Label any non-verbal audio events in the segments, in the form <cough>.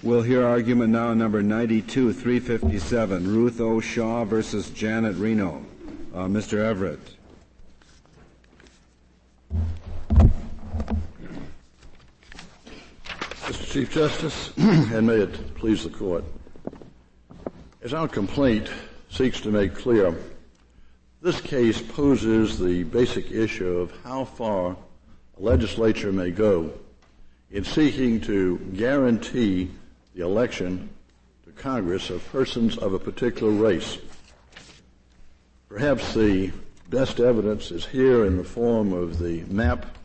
We'll hear argument now number 92, 357, Ruth O. Shaw versus Janet Reno. Uh, Mr. Everett. Mr. Chief Justice, <clears throat> and may it please the court. As our complaint seeks to make clear, this case poses the basic issue of how far a legislature may go in seeking to guarantee the election to Congress of persons of a particular race. Perhaps the best evidence is here in the form of the map,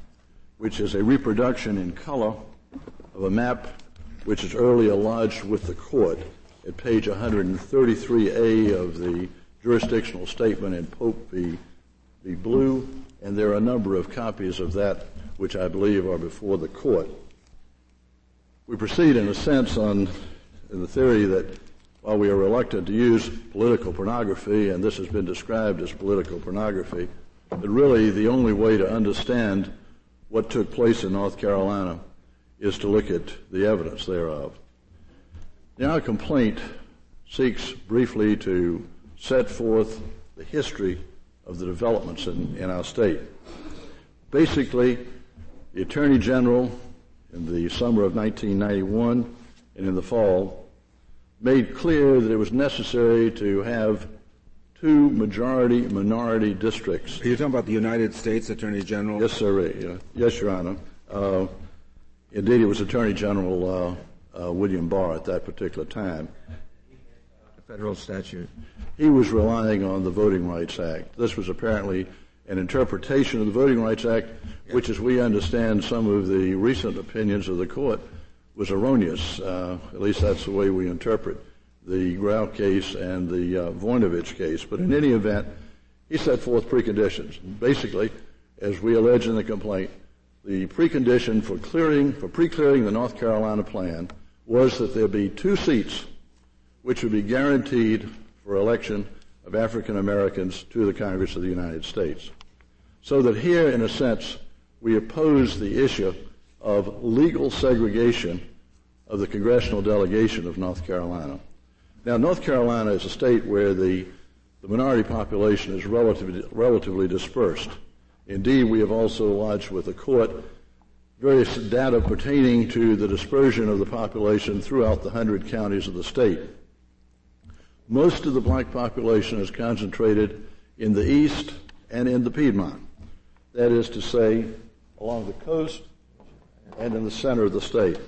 which is a reproduction in color of a map which is earlier lodged with the court at page 133A of the jurisdictional statement in Pope v. v. Blue, and there are a number of copies of that which I believe are before the court. We proceed in a sense on the theory that while we are reluctant to use political pornography, and this has been described as political pornography, that really the only way to understand what took place in North Carolina is to look at the evidence thereof. Now, our complaint seeks briefly to set forth the history of the developments in, in our state. Basically, the Attorney General in the summer of 1991 and in the fall made clear that it was necessary to have two majority minority districts. Are you talking about the United States Attorney General? Yes, sir. Yes, Your Honor. Uh, indeed, it was Attorney General uh, uh, William Barr at that particular time. Federal statute. He was relying on the Voting Rights Act. This was apparently an interpretation of the Voting Rights Act, which, as we understand some of the recent opinions of the court, was erroneous. Uh, at least that's the way we interpret the Growe case and the uh, Voinovich case. But in any event, he set forth preconditions. Basically, as we allege in the complaint, the precondition for clearing, for pre-clearing the North Carolina plan was that there be two seats which would be guaranteed for election of African Americans to the Congress of the United States. So that here, in a sense, we oppose the issue of legal segregation of the congressional delegation of North Carolina. Now, North Carolina is a state where the, the minority population is relatively, relatively dispersed. Indeed, we have also lodged with the court various data pertaining to the dispersion of the population throughout the hundred counties of the state. Most of the black population is concentrated in the east and in the Piedmont. That is to say, along the coast and in the center of the state.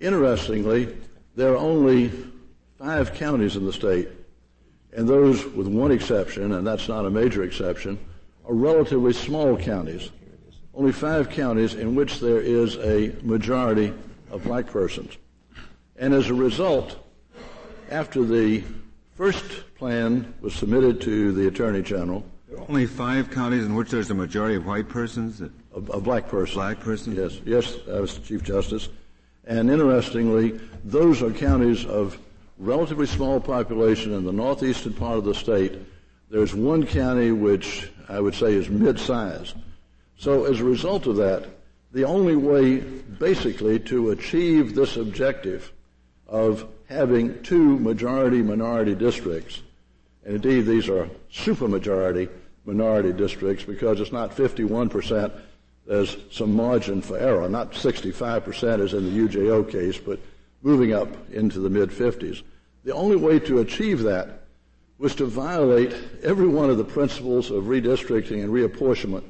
Interestingly, there are only five counties in the state, and those with one exception, and that's not a major exception, are relatively small counties. Only five counties in which there is a majority of black persons. And as a result, after the first plan was submitted to the Attorney General, there are only five counties in which there's a majority of white persons—a of black person. Black persons? Yes, yes, uh, Mr. Chief Justice. And interestingly, those are counties of relatively small population in the northeastern part of the state. There's one county which I would say is mid-sized. So as a result of that, the only way basically to achieve this objective of having two majority minority districts, and indeed these are supermajority minority districts because it's not 51%. There's some margin for error, not 65% as in the UJO case, but moving up into the mid 50s. The only way to achieve that was to violate every one of the principles of redistricting and reapportionment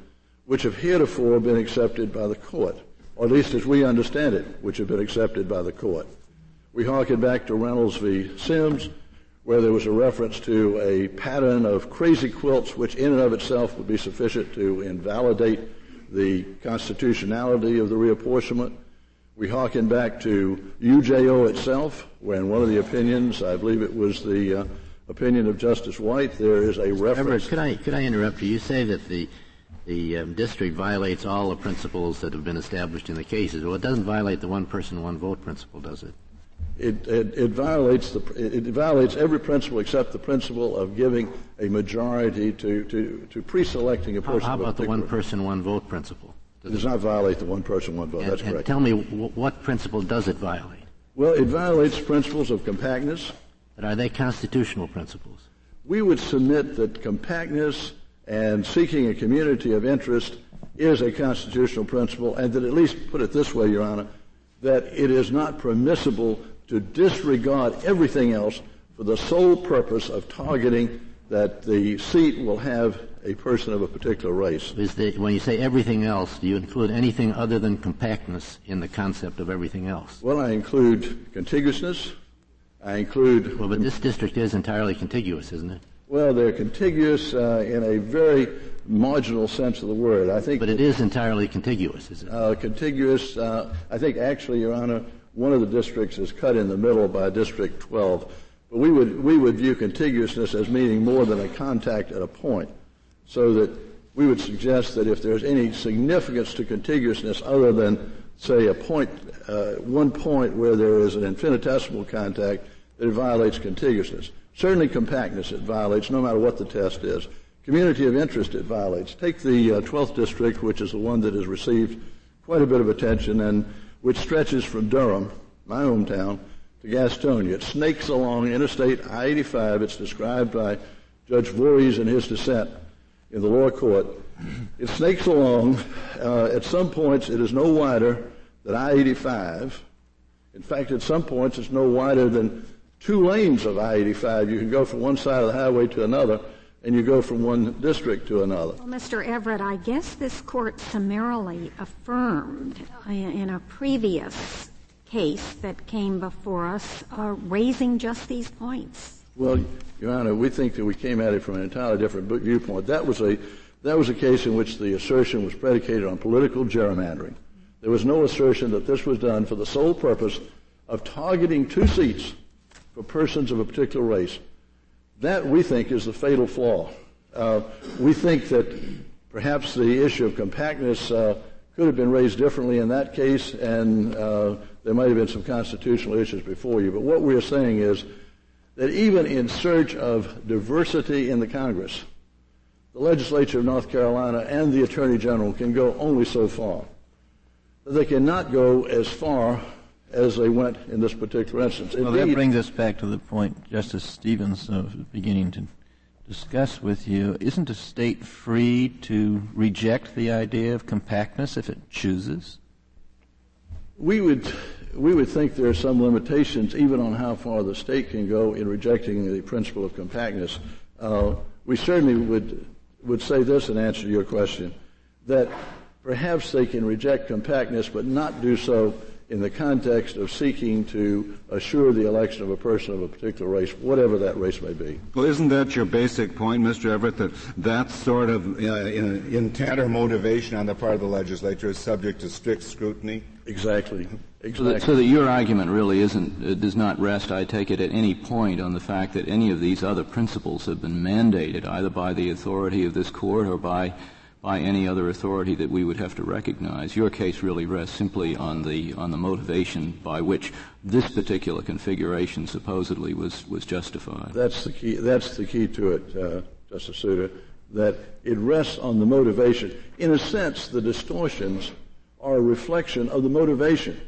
which have heretofore been accepted by the court, or at least as we understand it, which have been accepted by the court. We harken back to Reynolds v. Sims, where there was a reference to a pattern of crazy quilts, which in and of itself would be sufficient to invalidate the constitutionality of the reapportionment. We harken back to UJO itself, when one of the opinions, I believe it was the uh, opinion of Justice White, there is a reference. Everett, could I could I interrupt you? You say that the the um, district violates all the principles that have been established in the cases. Well, it doesn't violate the one person, one vote principle, does it? It, it, it, violates the it, violates every principle except the principle of giving a majority to, to, to pre-selecting a person. How, how about the one person one vote principle? Does it does not violate the one person one vote. And, That's and correct. Tell me w- what principle does it violate? Well, it violates principles of compactness. But are they constitutional principles? We would submit that compactness and seeking a community of interest is a constitutional principle, and that at least put it this way, Your Honor, that it is not permissible to disregard everything else for the sole purpose of targeting that the seat will have a person of a particular race. The, when you say everything else, do you include anything other than compactness in the concept of everything else? Well, I include contiguousness. I include. Well, but this district is entirely contiguous, isn't it? Well, they're contiguous uh, in a very marginal sense of the word. I think. But it is entirely contiguous, is it? Uh, contiguous. Uh, I think actually, Your Honor, one of the districts is cut in the middle by District 12. But we would we would view contiguousness as meaning more than a contact at a point, so that we would suggest that if there's any significance to contiguousness other than say a point, uh, one point where there is an infinitesimal contact, that it violates contiguousness. Certainly compactness it violates, no matter what the test is. Community of interest it violates. Take the uh, 12th district, which is the one that has received quite a bit of attention and which stretches from Durham, my hometown, to Gastonia. It snakes along Interstate I-85. It's described by Judge Voorhees in his dissent in the lower court. It snakes along. Uh, at some points, it is no wider than I-85. In fact, at some points, it's no wider than two lanes of I-85. You can go from one side of the highway to another, and you go from one district to another. Well, Mr. Everett, I guess this court summarily affirmed in a previous case that came before us, uh, raising just these points. Well, Your Honor, we think that we came at it from an entirely different viewpoint. That was a that was a case in which the assertion was predicated on political gerrymandering. There was no assertion that this was done for the sole purpose of targeting two seats for persons of a particular race. That, we think, is the fatal flaw. Uh, we think that perhaps the issue of compactness uh, could have been raised differently in that case, and uh, there might have been some constitutional issues before you. But what we are saying is that even in search of diversity in the Congress, the legislature of North Carolina and the Attorney General can go only so far. They cannot go as far as they went in this particular instance. Well, that brings us back to the point Justice Stevens was beginning to discuss with you. Isn't a state free to reject the idea of compactness if it chooses? We would, we would think there are some limitations even on how far the state can go in rejecting the principle of compactness. Uh, we certainly would, would say this in answer to your question, that perhaps they can reject compactness but not do so in the context of seeking to assure the election of a person of a particular race, whatever that race may be. Well, isn't that your basic point, Mr. Everett, that that sort of uh, intent or motivation on the part of the legislature is subject to strict scrutiny? Exactly. Exactly. So that, so that, your argument really isn't uh, does not rest, I take it, at any point on the fact that any of these other principles have been mandated either by the authority of this court or by by any other authority that we would have to recognize. Your case really rests simply on the on the motivation by which this particular configuration supposedly was was justified. That's the key. That's the key to it, uh, Justice Souter. That it rests on the motivation. In a sense, the distortions are a reflection of the motivation,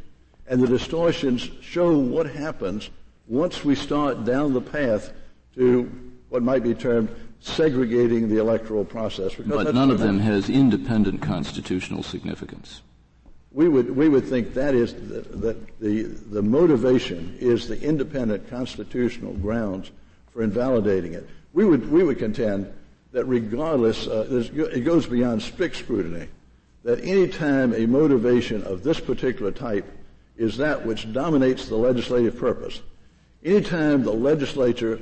and the distortions show what happens once we start down the path to what might be termed segregating the electoral process. But none of them has independent constitutional significance. We would, we would think that is the, that the, the motivation is the independent constitutional grounds for invalidating it. We would, we would contend that regardless, uh, it goes beyond strict scrutiny, that any time a motivation of this particular type is that which dominates the legislative purpose, any time the legislature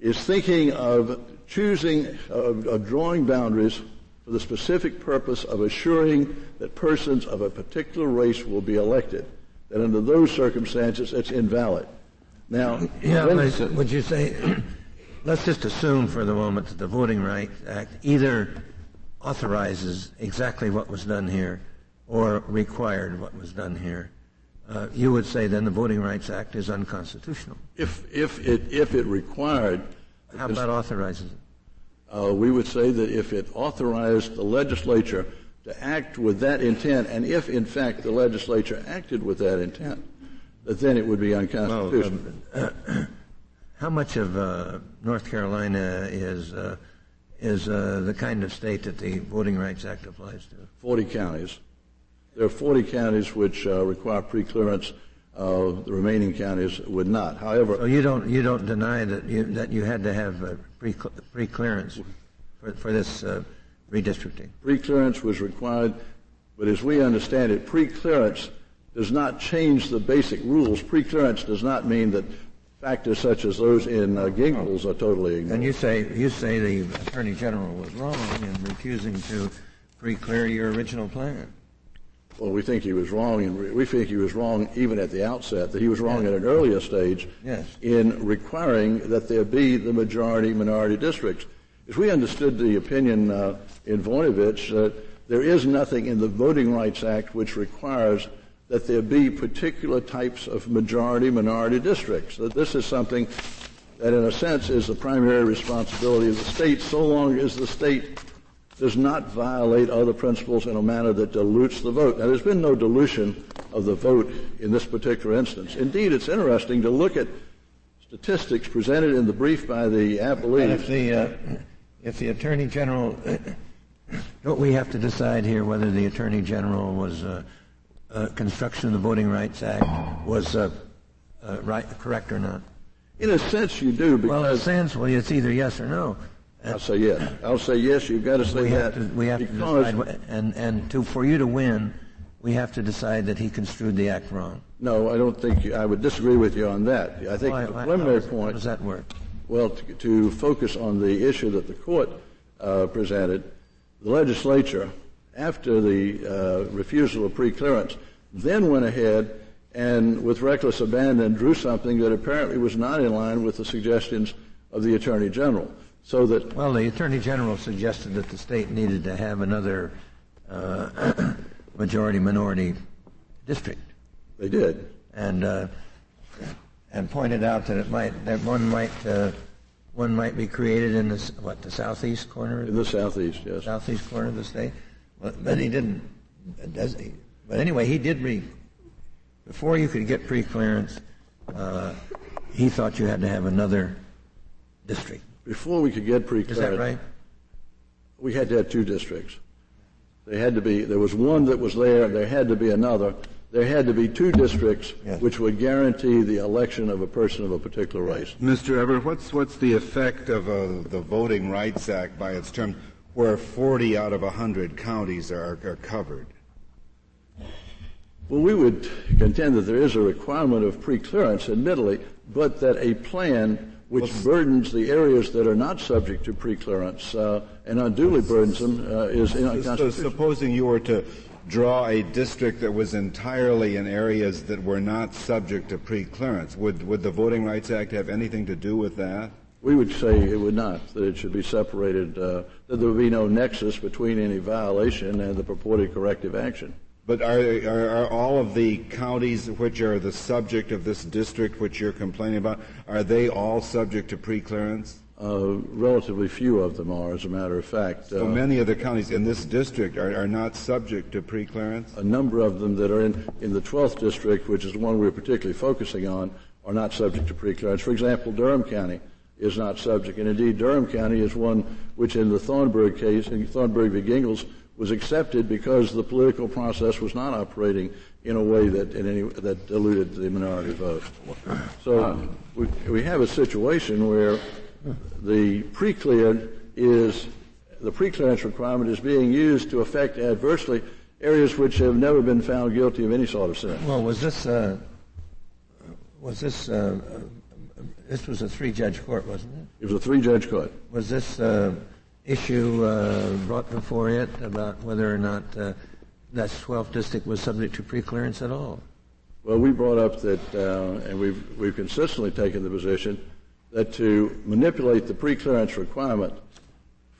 is thinking of choosing, of, of drawing boundaries for the specific purpose of assuring that persons of a particular race will be elected, that under those circumstances it's invalid. Now, yeah, would you say, <clears throat> let's just assume for the moment that the Voting Rights Act either authorizes exactly what was done here or required what was done here. Uh, you would say then the Voting Rights Act is unconstitutional. If, if, it, if it required how about authorizes it? Uh, we would say that if it authorized the legislature to act with that intent, and if in fact the legislature acted with that intent, that then it would be unconstitutional. Well, um, <coughs> how much of uh, North Carolina is uh, is uh, the kind of state that the Voting Rights Act applies to? 40 counties. There are 40 counties which uh, require preclearance. Uh, the remaining counties would not. However, so you don't you don't deny that you that you had to have a pre preclearance for for this uh, redistricting. Preclearance was required, but as we understand it, preclearance does not change the basic rules. Preclearance does not mean that factors such as those in uh, Gingles are totally ignored. And you say you say the attorney general was wrong in refusing to pre-clear your original plan. Well, we think he was wrong, and we think he was wrong even at the outset. That he was wrong yes. at an earlier stage yes. in requiring that there be the majority minority districts. As we understood the opinion uh, in Voinovich, uh, there is nothing in the Voting Rights Act which requires that there be particular types of majority minority districts. That this is something that, in a sense, is the primary responsibility of the state, so long as the state does not violate other principles in a manner that dilutes the vote. Now, there's been no dilution of the vote in this particular instance. Indeed, it's interesting to look at statistics presented in the brief by the appellee. If the, uh, if the Attorney General, don't we have to decide here whether the Attorney General was uh, uh, construction of the Voting Rights Act was uh, uh, right, correct or not? In a sense, you do. Well, in a sense, well, it's either yes or no. I'll say yes. I'll say yes. You've got to say we that. Have to, we have to decide, and and to for you to win, we have to decide that he construed the act wrong. No, I don't think you, I would disagree with you on that. I think why, the preliminary how point. How does that work? Well, to, to focus on the issue that the court uh, presented, the legislature, after the uh, refusal of preclearance, then went ahead and, with reckless abandon, drew something that apparently was not in line with the suggestions of the Attorney General. So that well, the Attorney General suggested that the state needed to have another uh, <clears throat> majority-minority district. They did, and uh, and pointed out that it might that one might uh, one might be created in the what the southeast corner in the southeast, yes, southeast corner of the state. but he didn't. Does he? But anyway, he did read before you could get pre-clearance. Uh, he thought you had to have another district before we could get pre-clearance. Is that right? We had to have two districts. They had to be, there was one that was there, there had to be another. There had to be two districts yes. which would guarantee the election of a person of a particular race. Mr. Everett, what's, what's the effect of uh, the Voting Rights Act by its term where 40 out of 100 counties are, are covered? Well, we would contend that there is a requirement of pre-clearance, admittedly, but that a plan which burdens the areas that are not subject to preclearance uh, and unduly burdensome uh, is. So supposing you were to draw a district that was entirely in areas that were not subject to preclearance, would, would the Voting Rights Act have anything to do with that? We would say it would not, that it should be separated, uh, that there would be no nexus between any violation and the purported corrective action. But are, are, are, all of the counties which are the subject of this district which you're complaining about, are they all subject to preclearance? Uh, relatively few of them are, as a matter of fact. So uh, many of the counties in this district are, are not subject to preclearance? A number of them that are in, in the 12th district, which is the one we're particularly focusing on, are not subject to preclearance. For example, Durham County is not subject. And indeed, Durham County is one which in the Thornburg case, in Thornburg v. Gingles, was accepted because the political process was not operating in a way that in any that diluted the minority vote. So we, we have a situation where the pre-cleared is the pre-clearance requirement is being used to affect adversely areas which have never been found guilty of any sort of sin. Well, was this uh, was this uh, this was a three-judge court, wasn't it? It was a three-judge court. Was this uh, issue uh, brought before it about whether or not uh, that 12th district was subject to preclearance at all? Well, we brought up that, uh, and we've, we've consistently taken the position that to manipulate the preclearance requirement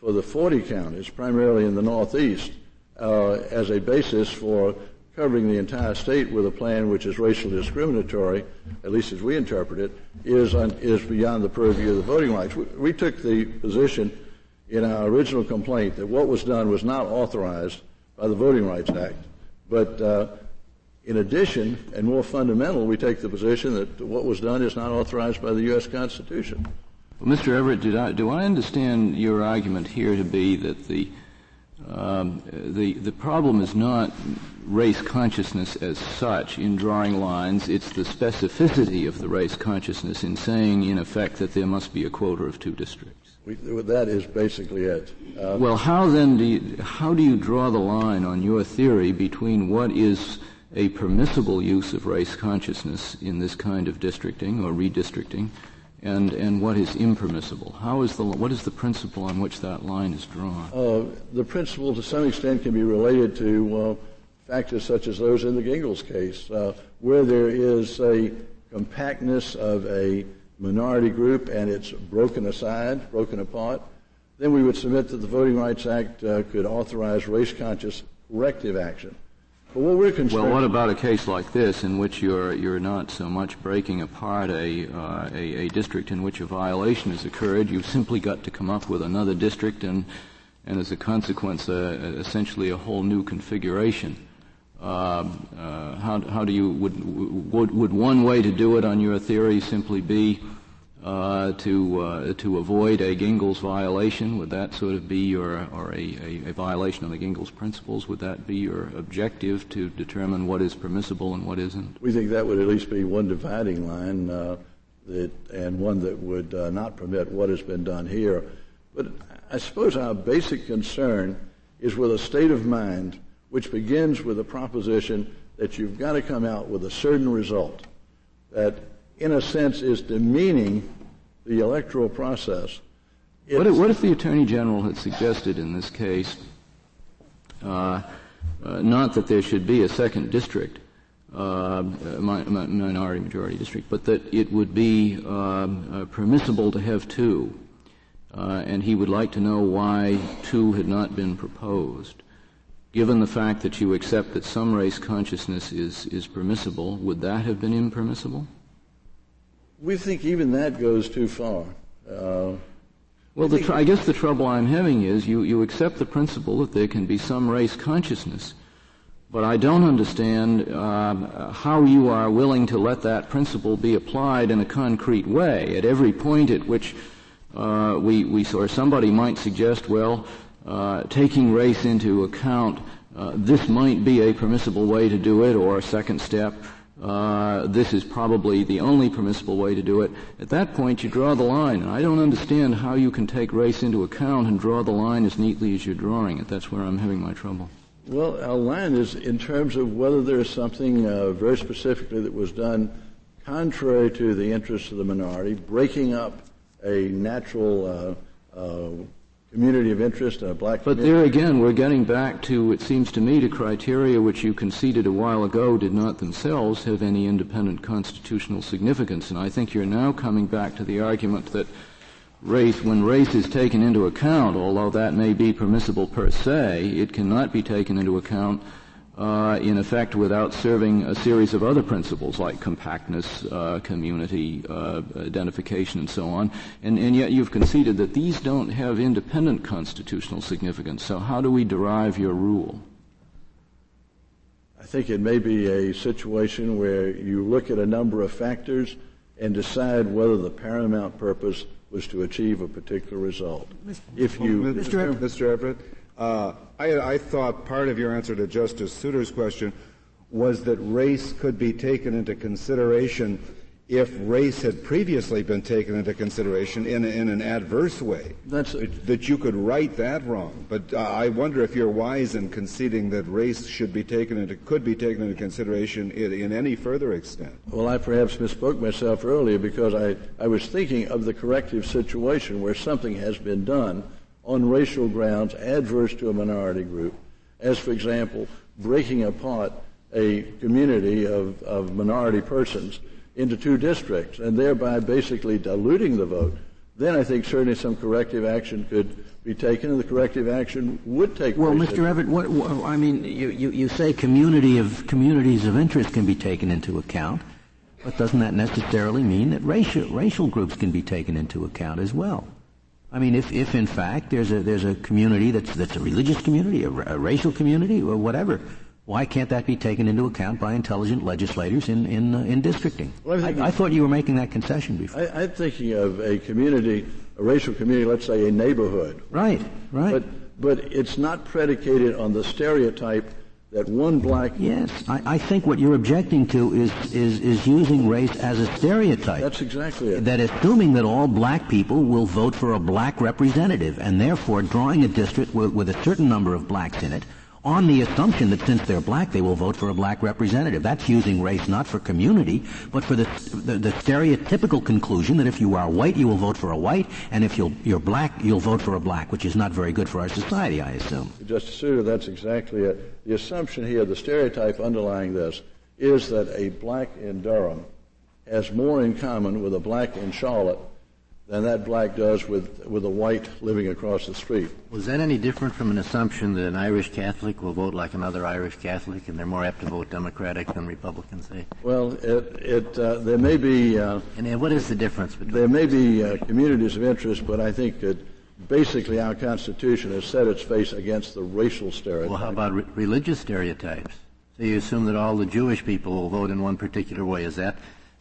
for the 40 counties, primarily in the Northeast, uh, as a basis for covering the entire state with a plan which is racially discriminatory, at least as we interpret it, is, un, is beyond the purview of the voting rights. We, we took the position in our original complaint that what was done was not authorized by the Voting Rights Act. But uh, In addition, and more fundamental, we take the position that what was done is not authorized by the U.S. Constitution. Well, Mr. Everett, I, do I understand your argument here to be that the um, the the problem is not race consciousness as such in drawing lines; it's the specificity of the race consciousness in saying, in effect, that there must be a quota of two districts. We, that is basically it. Uh, well, how then do you, how do you draw the line on your theory between what is a permissible use of race consciousness in this kind of districting or redistricting, and and what is impermissible? How is the what is the principle on which that line is drawn? Uh, the principle, to some extent, can be related to uh, factors such as those in the Gingles case, uh, where there is a compactness of a minority group and it's broken aside, broken apart, then we would submit that the Voting Rights Act uh, could authorize race-conscious corrective action. But what we're concerned well, what about a case like this, in which you're you're not so much breaking apart a, uh, a, a district in which a violation has occurred? You've simply got to come up with another district, and and as a consequence, uh, essentially a whole new configuration. Uh, uh, how, how do you would, would would one way to do it on your theory simply be uh, to uh, to avoid a Gingles violation? Would that sort of be your or a, a, a, violation of the Gingles principles? Would that be your objective to determine what is permissible and what isn't? We think that would at least be one dividing line, uh, that and one that would uh, not permit what has been done here. But I suppose our basic concern is with a state of mind which begins with the proposition that you've got to come out with a certain result that, in a sense, is demeaning the electoral process. What if, what if, the Attorney General had suggested in this case uh, uh, not that there should be a second district, uh, minority majority district, but that it would be um, uh, permissible to have two, uh, and he would like to know why two had not been proposed given the fact that you accept that some race consciousness is, is permissible, would that have been impermissible? We think even that goes too far. Uh, well, tr- I guess the trouble I'm having is you, you accept the principle that there can be some race consciousness, but I don't understand uh, how you are willing to let that principle be applied in a concrete way at every point at which uh, we, we or somebody might suggest, well, uh, taking race into account, uh, this might be a permissible way to do it, or a second step, uh, this is probably the only permissible way to do it. At that point, you draw the line. And I don't understand how you can take race into account and draw the line as neatly as you're drawing it. That's where I'm having my trouble. Well, our line is in terms of whether there is something uh, very specifically that was done contrary to the interests of the minority, breaking up a natural uh, uh, community of interest, a black But community. there again, we're getting back to, it seems to me, to criteria which you conceded a while ago did not themselves have any independent constitutional significance. And I think you're now coming back to the argument that race, when race is taken into account, although that may be permissible per se, it cannot be taken into account uh, in effect without serving a series of other principles like compactness, uh, community uh, identification, and so on. And, and, yet you've conceded that these don't have independent constitutional significance. So how do we derive your rule? I think it may be a situation where you look at a number of factors and decide whether the paramount purpose was to achieve a particular result. If you, Mr. Mr. Everett, uh, I, I thought part of your answer to Justice Souter's question was that race could be taken into consideration if race had previously been taken into consideration in, in an adverse way. That's that you could right that wrong. But uh, I wonder if you're wise in conceding that race should be taken into could be taken into consideration in, in any further extent. Well, I perhaps misspoke myself earlier because I, I was thinking of the corrective situation where something has been done on racial grounds adverse to a minority group, as, for example, breaking apart a community of, of minority persons into two districts and thereby basically diluting the vote, then I think certainly some corrective action could be taken, and the corrective action would take well, place. Well, Mr. Everett, what, what, I mean, you, you, you say community of communities of interest can be taken into account, but doesn't that necessarily mean that racial racial groups can be taken into account as well? I mean, if, if in fact there's a, there's a community that's, that's a religious community, a, a racial community, or whatever, Why can't that be taken into account by intelligent legislators in in, uh, in districting? Well, I, I, thought you were making that concession before. I, am thinking of a community, a racial community, let's say a neighborhood. Right, right. But but it's not predicated on the stereotype that one black. Yes, I, I, think what you're objecting to is, is, is using race as a stereotype. That's exactly it. That assuming that all black people will vote for a black representative, and therefore drawing a district with, with a certain number of blacks in it on the assumption that since they're black, they will vote for a black representative. That's using race not for community, but for the, the, the, stereotypical conclusion that if you are white, you will vote for a white, and if you are black, you'll vote for a black, which is not very good for our society, I assume. Justice Souter, that's exactly it. The assumption here, the stereotype underlying this, is that a black in Durham has more in common with a black in Charlotte than that black does with, with a white living across the street. Was that any different from an assumption that an Irish Catholic will vote like another Irish Catholic and they're more apt to vote Democratic than Republican, say? Well, it, it, uh, there may be. Uh, and what is the difference between There may be uh, communities of interest, but I think that basically our Constitution has set its face against the racial stereotypes. Well, how about re- religious stereotypes? So you assume that all the Jewish people will vote in one particular way. Is that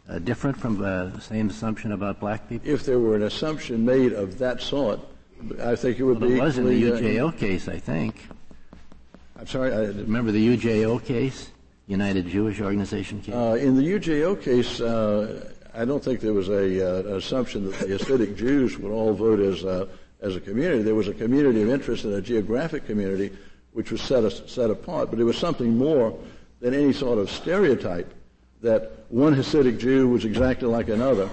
uh, different from uh, the same assumption about black people? If there were an assumption made of that sort, I think it would well, be. It was in the UJO uh, case, I think. I'm sorry. I, Remember the UJO case, United Jewish Organization case? Uh, in the UJO case, uh, I don't think there was a, an assumption that the Hasidic Jews would all vote as as a community. There was a community of interest and a geographic community which was set, set apart, but it was something more than any sort of stereotype that one Hasidic Jew was exactly like another.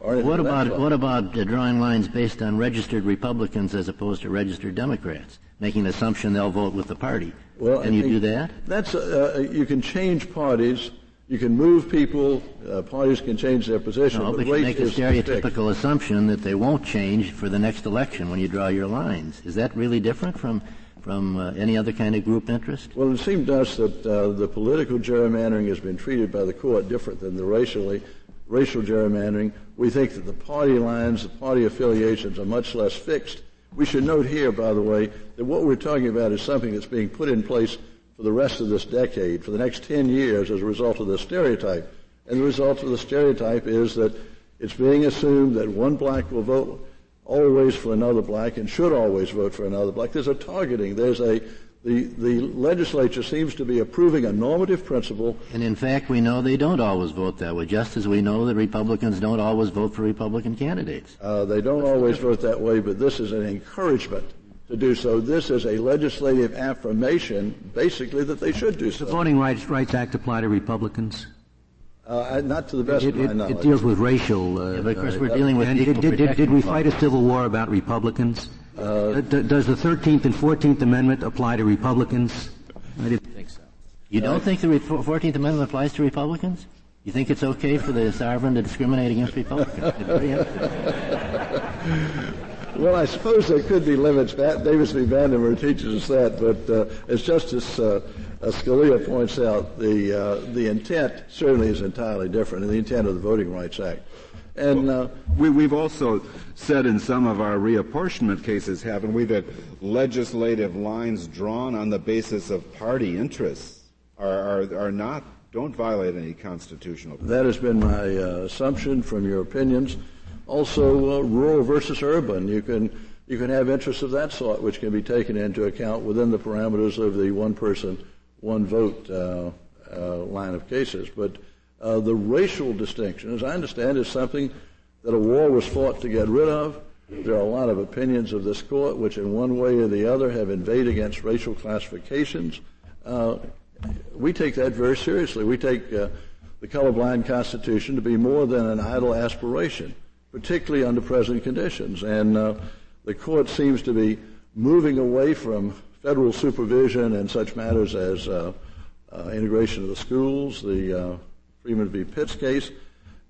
What about what about drawing lines based on registered Republicans as opposed to registered Democrats, making the assumption they'll vote with the party? Well, can you do that? That's uh, uh, you can change parties. You can move people. Uh, parties can change their position. No, but, but you make a stereotypical assumption that they won't change for the next election when you draw your lines. Is that really different from from uh, any other kind of group interest? Well, it seemed to us that uh, the political gerrymandering has been treated by the court different than the racially racial gerrymandering. We think that the party lines, the party affiliations are much less fixed. We should note here, by the way, that what we're talking about is something that's being put in place for the rest of this decade, for the next 10 years as a result of the stereotype. And the result of the stereotype is that it's being assumed that one black will vote always for another black and should always vote for another black. There's a targeting. There's a the, the legislature seems to be approving a normative principle. And in fact, we know they don't always vote that way, just as we know that Republicans don't always vote for Republican candidates. Uh, they don't always vote that way, but this is an encouragement to do so. This is a legislative affirmation, basically, that they should do so. The Voting Rights, Rights Act apply to Republicans? Uh, not to the best it, of my it, knowledge. It deals with racial. Uh, yeah, but of course, we're dealing with. Did, did, did, did, we fight a civil war about Republicans? Uh, does the 13th and 14th Amendment apply to Republicans? I didn't think so. You don't think the 14th Amendment applies to Republicans? You think it's okay for the sovereign to discriminate against Republicans? <laughs> well, I suppose there could be limits. Davis v. Bandemer teaches us that, but uh, as Justice uh, Scalia points out, the uh, the intent certainly is entirely different, and the intent of the Voting Rights Act. And uh, we, we've also said in some of our reapportionment cases, haven't we, that legislative lines drawn on the basis of party interests are, are, are not don't violate any constitutional. That has been my uh, assumption from your opinions. Also, uh, rural versus urban. You can you can have interests of that sort, which can be taken into account within the parameters of the one person one vote uh, uh, line of cases. But uh, the racial distinction, as I understand, is something that a war was fought to get rid of. There are a lot of opinions of this court which, in one way or the other, have invaded against racial classifications. Uh, we take that very seriously. We take uh, the colorblind Constitution to be more than an idle aspiration, particularly under present conditions. And uh, the court seems to be moving away from federal supervision and such matters as uh, uh, integration of the schools, the uh, Freeman v. Pitts case,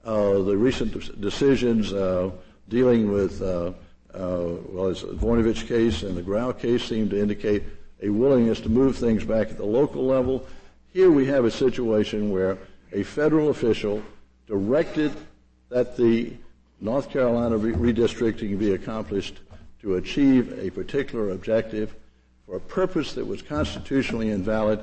uh, the recent decisions uh, dealing with, well, the Voinovich case and the Growe case seem to indicate a willingness to move things back at the local level. Here we have a situation where a federal official directed that the North Carolina redistricting be accomplished to achieve a particular objective for a purpose that was constitutionally invalid,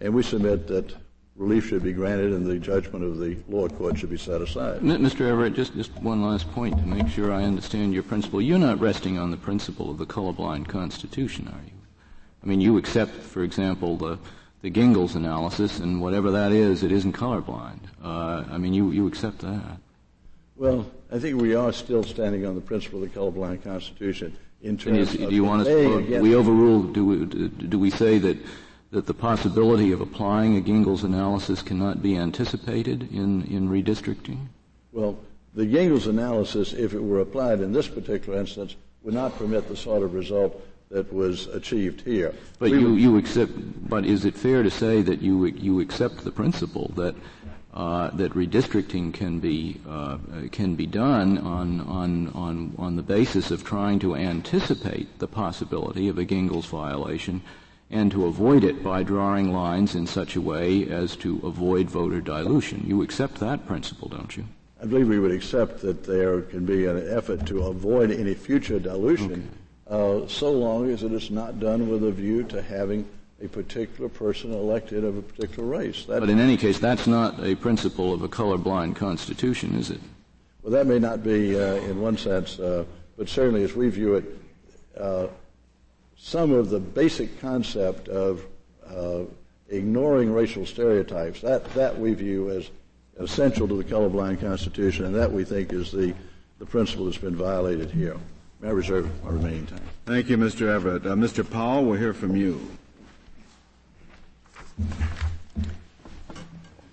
and we submit that relief should be granted and the judgment of the lower court should be set aside. Mr. Everett, just, just one last point to make sure I understand your principle. You're not resting on the principle of the colorblind Constitution, are you? I mean, you accept, for example, the, the Gingles analysis, and whatever that is, it isn't colorblind. Uh, I mean, you, you accept that. Well, I think we are still standing on the principle of the colorblind Constitution in terms you, of do you want us to, we overrule, do we, do we say that that the possibility of applying a Gingles analysis cannot be anticipated in, in redistricting? Well, the Gingles analysis, if it were applied in this particular instance, would not permit the sort of result that was achieved here. But we you, you accept, but is it fair to say that you, you accept the principle that uh, that redistricting can be uh, can be done on on on on the basis of trying to anticipate the possibility of a Gingles violation and to avoid it by drawing lines in such a way as to avoid voter dilution. You accept that principle, don't you? I believe we would accept that there can be an effort to avoid any future dilution okay. uh, so long as it is not done with a view to having a particular person elected of a particular race. That but in any case, that's not a principle of a colorblind constitution, is it? Well, that may not be uh, in one sense, uh, but certainly as we view it, uh, some of the basic concept of uh, ignoring racial stereotypes. That, that we view as essential to the colorblind Constitution, and that we think is the, the principle that's been violated here. May I reserve my remaining time? Thank you, Mr. Everett. Uh, Mr. Powell, we'll hear from you.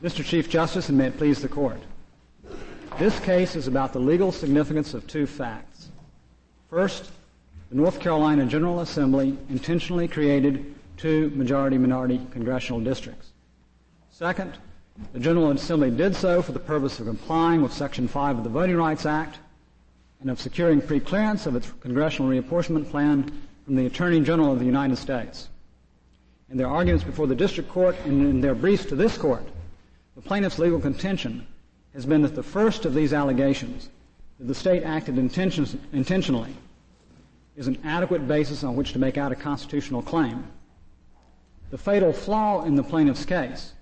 Mr. Chief Justice, and may it please the Court. This case is about the legal significance of two facts. First, the North Carolina General Assembly intentionally created two majority-minority congressional districts. Second, the General Assembly did so for the purpose of complying with Section 5 of the Voting Rights Act and of securing preclearance of its congressional reapportionment plan from the Attorney General of the United States. In their arguments before the district court and in their briefs to this court, the plaintiff's legal contention has been that the first of these allegations, that the state acted intentionally is an adequate basis on which to make out a constitutional claim. The fatal flaw in the plaintiff's case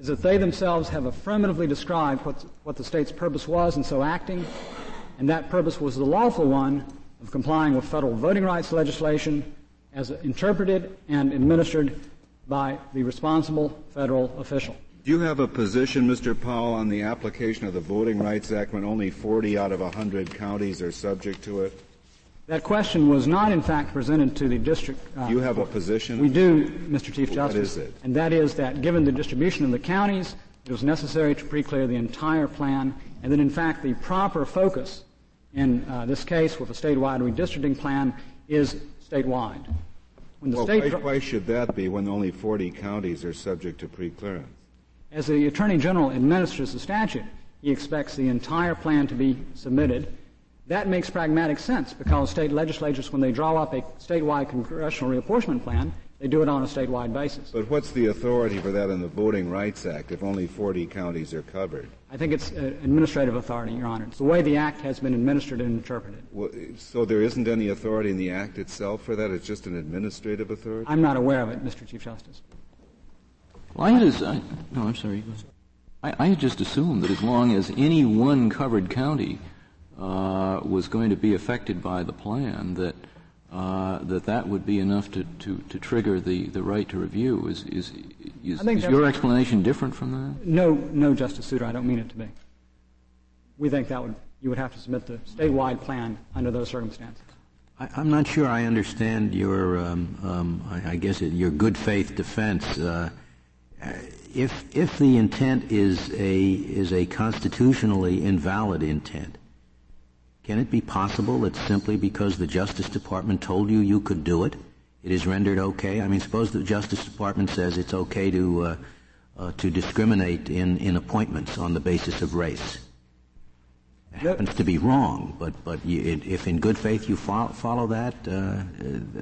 is that they themselves have affirmatively described what, what the state's purpose was in so acting, and that purpose was the lawful one of complying with federal voting rights legislation as interpreted and administered by the responsible federal official. Do you have a position, Mr. Powell, on the application of the Voting Rights Act when only 40 out of 100 counties are subject to it? That question was not, in fact, presented to the district. Uh, you have a position? We do, Mr. Chief Justice. What is it? And that is that given the distribution of the counties, it was necessary to pre-clear the entire plan, and that in fact the proper focus in uh, this case with a statewide redistricting plan is statewide. When the well, state why, why should that be when only 40 counties are subject to pre-clearance? As the Attorney General administers the statute, he expects the entire plan to be submitted that makes pragmatic sense because state legislatures, when they draw up a statewide congressional reapportionment plan, they do it on a statewide basis. But what's the authority for that in the Voting Rights Act if only 40 counties are covered? I think it's uh, administrative authority, Your Honor. It's the way the Act has been administered and interpreted. Well, so there isn't any authority in the Act itself for that? It's just an administrative authority? I'm not aware of it, Mr. Chief Justice. Well, I had, I, no, I'm sorry. I, I had just assumed that as long as any one covered county uh, was going to be affected by the plan, that uh, that that would be enough to, to, to trigger the, the right to review. Is, is, is, is your explanation different from that? No, no, Justice Souter, I don't mean it to be. We think that would you would have to submit the statewide plan under those circumstances. I, am not sure I understand your, um, um, I, I, guess, it, your good faith defense. Uh, if if the intent is a is a constitutionally invalid intent, can it be possible that simply because the Justice Department told you you could do it, it is rendered okay? I mean, suppose the Justice Department says it's okay to uh, uh, to discriminate in, in appointments on the basis of race. It happens to be wrong, but but you, it, if in good faith you follow, follow that, uh,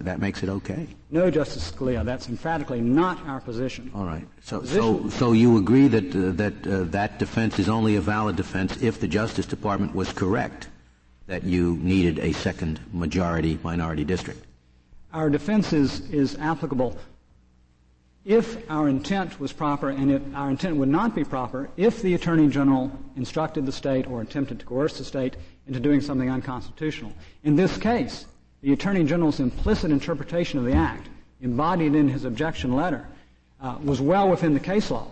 that makes it okay. No, Justice Scalia, that's emphatically not our position. All right. So so so you agree that uh, that uh, that defense is only a valid defense if the Justice Department was correct that you needed a second majority minority district? our defense is, is applicable if our intent was proper and if our intent would not be proper if the Attorney General instructed the state or attempted to coerce the state into doing something unconstitutional. In this case, the Attorney General's implicit interpretation of the Act, embodied in his objection letter, uh, was well within the case law.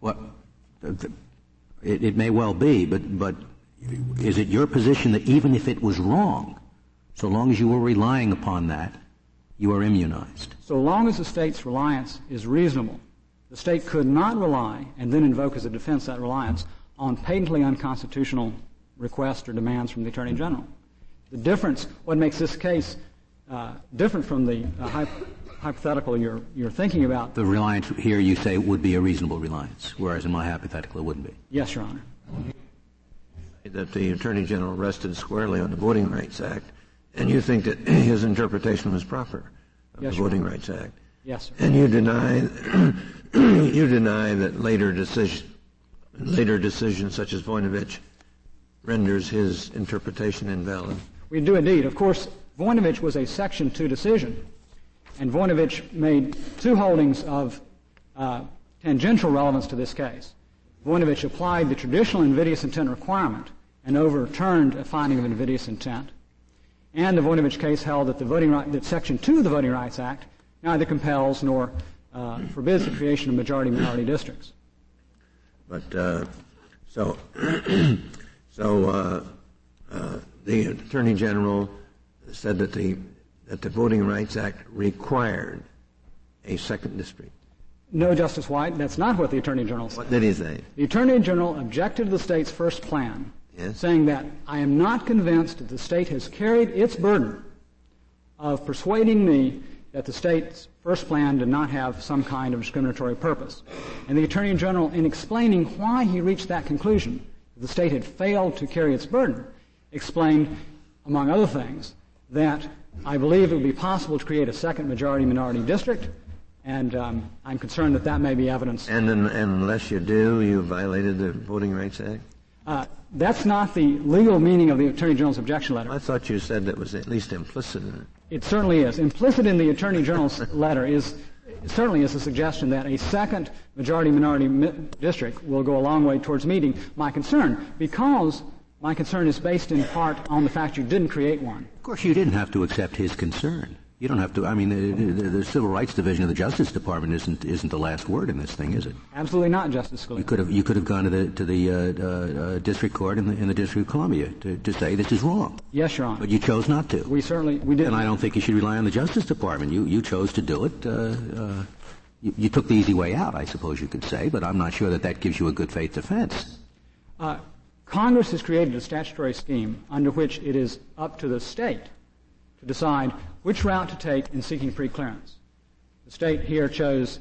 Well, it, it may well be, but, but is it your position that even if it was wrong, so long as you were relying upon that, you are immunized. So long as the state's reliance is reasonable, the state could not rely and then invoke as a defense that reliance on patently unconstitutional requests or demands from the Attorney General. The difference, what makes this case uh, different from the uh, hypothetical you're, you're thinking about. The reliance here, you say, would be a reasonable reliance, whereas in my hypothetical it wouldn't be. Yes, Your Honor. That the Attorney General rested squarely on the Voting Rights Act and you think that <clears throat> his interpretation was proper of yes, the Voting Rights Act. Yes, sir. And you deny <clears throat> you deny that later decision later decisions such as Voinovich renders his interpretation invalid. We do indeed. Of course, Voinovich was a Section 2 decision, and Voinovich made two holdings of uh, tangential relevance to this case. Voinovich applied the traditional invidious intent requirement and overturned a finding of invidious intent. And the Voinovich case held that the voting right, that Section 2 of the Voting Rights Act neither compels nor uh, forbids the creation of majority minority districts. But uh, so, <clears throat> so uh, uh, the Attorney General said that the that the Voting Rights Act required a second district. No, Justice White, that's not what the Attorney General said. What did he say? The Attorney General objected to the state's first plan yes. saying that I am not convinced that the state has carried its burden of persuading me that the state's first plan did not have some kind of discriminatory purpose. And the Attorney General, in explaining why he reached that conclusion, that the state had failed to carry its burden, explained, among other things, that I believe it would be possible to create a second majority minority district, and um, I'm concerned that that may be evidence. And, in, and unless you do, you violated the Voting Rights Act? Uh, that's not the legal meaning of the Attorney General's objection letter. I thought you said that was at least implicit in it. It certainly is. Implicit in the Attorney General's <laughs> letter is certainly is a suggestion that a second majority minority mi- district will go a long way towards meeting my concern because my concern is based in part on the fact you didn't create one. Of course, you didn't have to accept his concern. You don't have to. I mean, the, the, the, Civil Rights Division of the Justice Department isn't isn't the last word in this thing, is it? Absolutely not, Justice Scalia. You could have you could have gone to the to the uh, uh, uh, district court in the in the District of Columbia to, to say this is wrong. Yes, Your Honor. But you chose not to. We certainly we did. And I don't think you should rely on the Justice Department. You you chose to do it. Uh, uh, you, you, took the easy way out, I suppose you could say, but I'm not sure that that gives you a good faith defense. Uh, Congress has created a statutory scheme under which it is up to the state to decide which route to take in seeking preclearance. The state here chose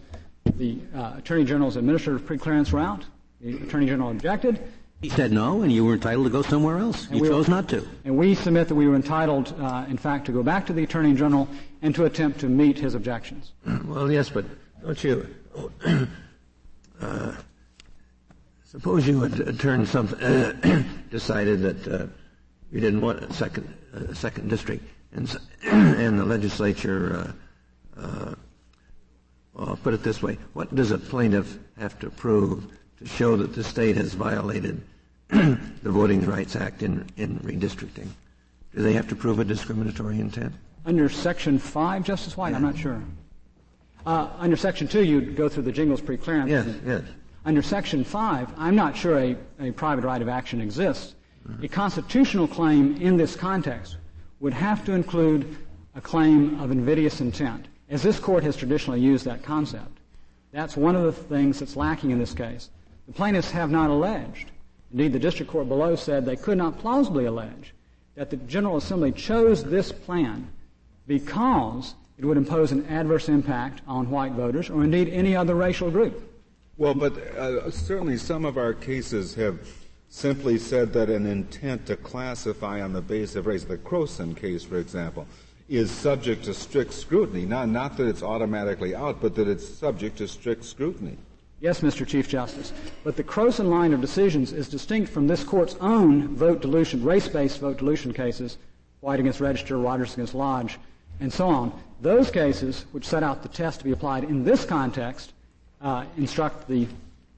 the uh, Attorney General's administrative preclearance route. The Attorney General objected. He said no, and you were entitled to go somewhere else. And you we chose were, not to. And we submit that we were entitled, uh, in fact, to go back to the Attorney General and to attempt to meet his objections. <clears throat> Well, yes, but don't you? Uh, suppose you had turned something, uh, <clears throat> decided that uh, you didn't want a second, a second district and, <clears throat> and the legislature, uh, uh, well, I'll put it this way, what does a plaintiff have to prove to show that the state has violated <clears throat> the Voting Rights Act in, in redistricting? Do they have to prove a discriminatory intent? Under Section 5, Justice White? Yeah. I'm not sure. Uh, under Section 2, you'd go through the Gingles preclearance. Yes, yes. Under Section 5, I'm not sure a, a private right of action exists. Mm-hmm. A constitutional claim in this context would have to include a claim of invidious intent, as this court has traditionally used that concept. That's one of the things that's lacking in this case. The plaintiffs have not alleged, indeed the district court below said they could not plausibly allege, that the General Assembly chose this plan because it would impose an adverse impact on white voters or indeed any other racial group. Well, but uh, certainly some of our cases have simply said that an intent to classify on the basis of race, the Croson case, for example, is subject to strict scrutiny. Not, not that it's automatically out, but that it's subject to strict scrutiny. Yes, Mr. Chief Justice. But the Croson line of decisions is distinct from this court's own vote dilution, race-based vote dilution cases, White against Regester, Rogers against Lodge, and so on. Those cases, which set out the test to be applied in this context, uh, instruct the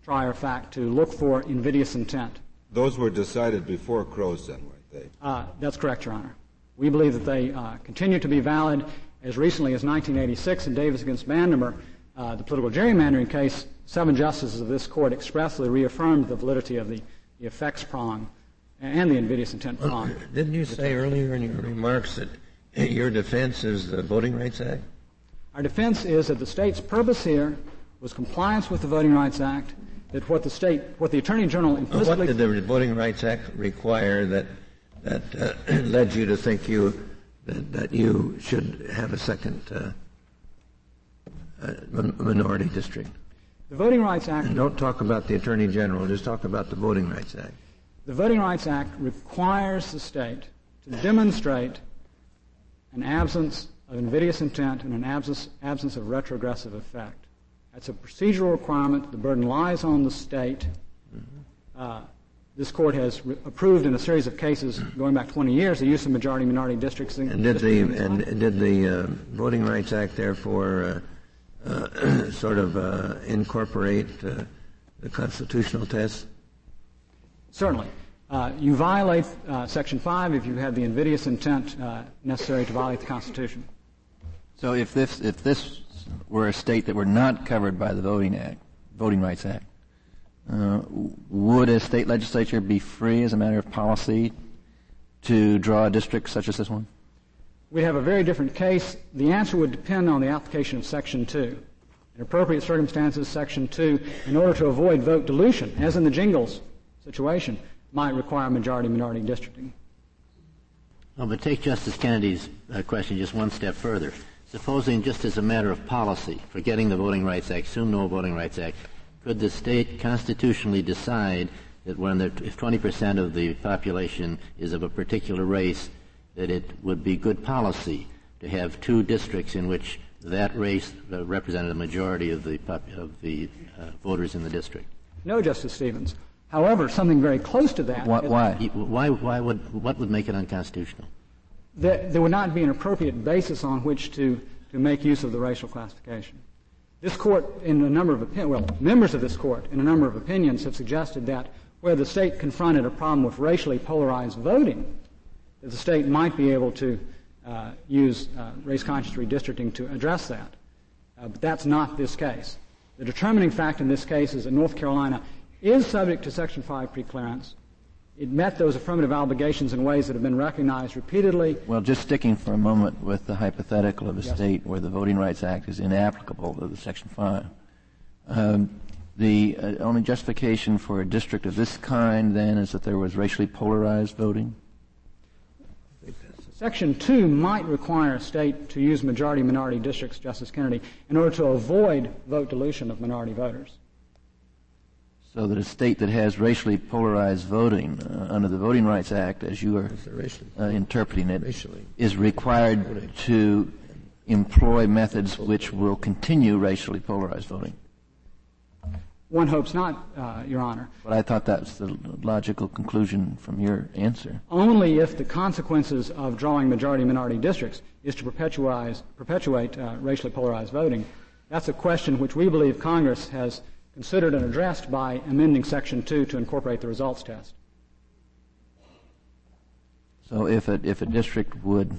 trier of fact to look for invidious intent. Those were decided before Croson, then, weren't they? Uh, that's correct, Your Honor. We believe that they uh, continue to be valid as recently as 1986 in Davis against Bandemer, uh, the political gerrymandering case. Seven justices of this court expressly reaffirmed the validity of the, the effects prong and the invidious intent prong. Well, <coughs> didn't you say earlier in your remarks that <coughs> your defense is the Voting Rights Act? Our defense is that the state's purpose here was compliance with the Voting Rights Act. That what the state, what the Attorney General implicitly. What did the Voting Rights Act require that that uh, <clears throat> led you to think you that, that, you should have a second uh, uh, minority district? The Voting Rights Act. And don't talk about the Attorney General. Just talk about the Voting Rights Act. The Voting Rights Act requires the state to demonstrate an absence of invidious intent and an absence, absence of retrogressive effect. That's a procedural requirement. The burden lies on the state. Mm-hmm. Uh, this court has re- approved in a series of cases going back 20 years the use of majority minority districts. And did the and did the uh, Voting Rights Act therefore uh, uh <clears throat> sort of uh, incorporate uh, the constitutional test? Certainly. Uh, you violate uh, Section 5 if you have the invidious intent uh, necessary to violate the Constitution. So if this, if this were a state that were not covered by the Voting Act, Voting Rights Act, uh, would a state legislature be free as a matter of policy to draw a district such as this one? We'd have a very different case. The answer would depend on the application of Section 2. In appropriate circumstances, Section 2, in order to avoid vote dilution, as in the Gingles situation, might require majority-minority districting. Well, but take Justice Kennedy's uh, question just one step further. Supposing, just as a matter of policy, forgetting the Voting Rights Act, assume no Voting Rights Act, could the state constitutionally decide that when the, if 20% of the population is of a particular race, that it would be good policy to have two districts in which that race uh, represented a majority of the, of the uh, voters in the district? No, Justice Stevens. However, something very close to that. Why? Why? Why, why would, what would make it unconstitutional? There, there would not be an appropriate basis on which to, to make use of the racial classification. This court, in a number of opinions, well, members of this court, in a number of opinions, have suggested that where the state confronted a problem with racially polarized voting, that the state might be able to uh, use uh, race-conscious redistricting to address that. Uh, but that's not this case. The determining fact in this case is that North Carolina is subject to Section 5 preclearance. It met those affirmative obligations in ways that have been recognized repeatedly. Well, just sticking for a moment with the hypothetical of a yes. state where the Voting Rights Act is inapplicable to the Section 5. Um, the uh, only justification for a district of this kind, then, is that there was racially polarized voting? Section 2 might require a state to use majority minority districts, Justice Kennedy, in order to avoid vote dilution of minority voters so that a state that has racially polarized voting uh, under the Voting Rights Act, as you are uh, interpreting it, racially. is required to employ methods which will continue racially polarized voting. One hopes not, uh, Your Honor. But I thought that was the logical conclusion from your answer. Only if the consequences of drawing majority-minority districts is to perpetuate, perpetuate uh, racially polarized voting. That's a question which we believe Congress has considered and addressed by amending Section 2 to incorporate the results test. So if a, if a district would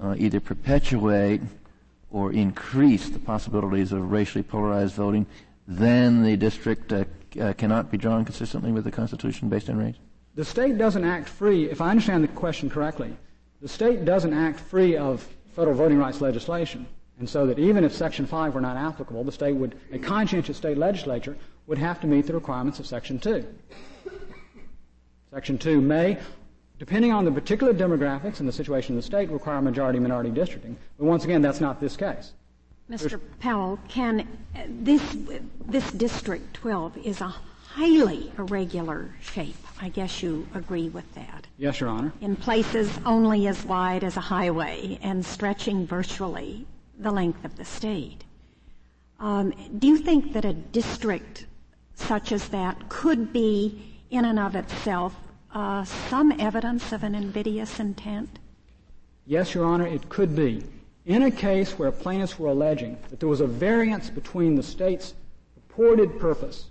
uh, either perpetuate or increase the possibilities of racially polarized voting, then the district uh, uh, cannot be drawn consistently with the Constitution based on race? The state doesn't act free, if I understand the question correctly, the state doesn't act free of federal voting rights legislation. And so that even if Section 5 were not applicable, the state would, a conscientious state legislature would have to meet the requirements of Section 2. Section 2 may, depending on the particular demographics and the situation of the state, require majority minority districting. But once again, that's not this case. Mr. There's, Powell, can this this District 12 is a highly irregular shape. I guess you agree with that. Yes, Your Honor. In places only as wide as a highway and stretching virtually the length of the state. Um, do you think that a district such as that could be, in and of itself, uh, some evidence of an invidious intent? Yes, Your Honor, it could be. in a case where plaintiffs were alleging that there was a variance between the state's purported purpose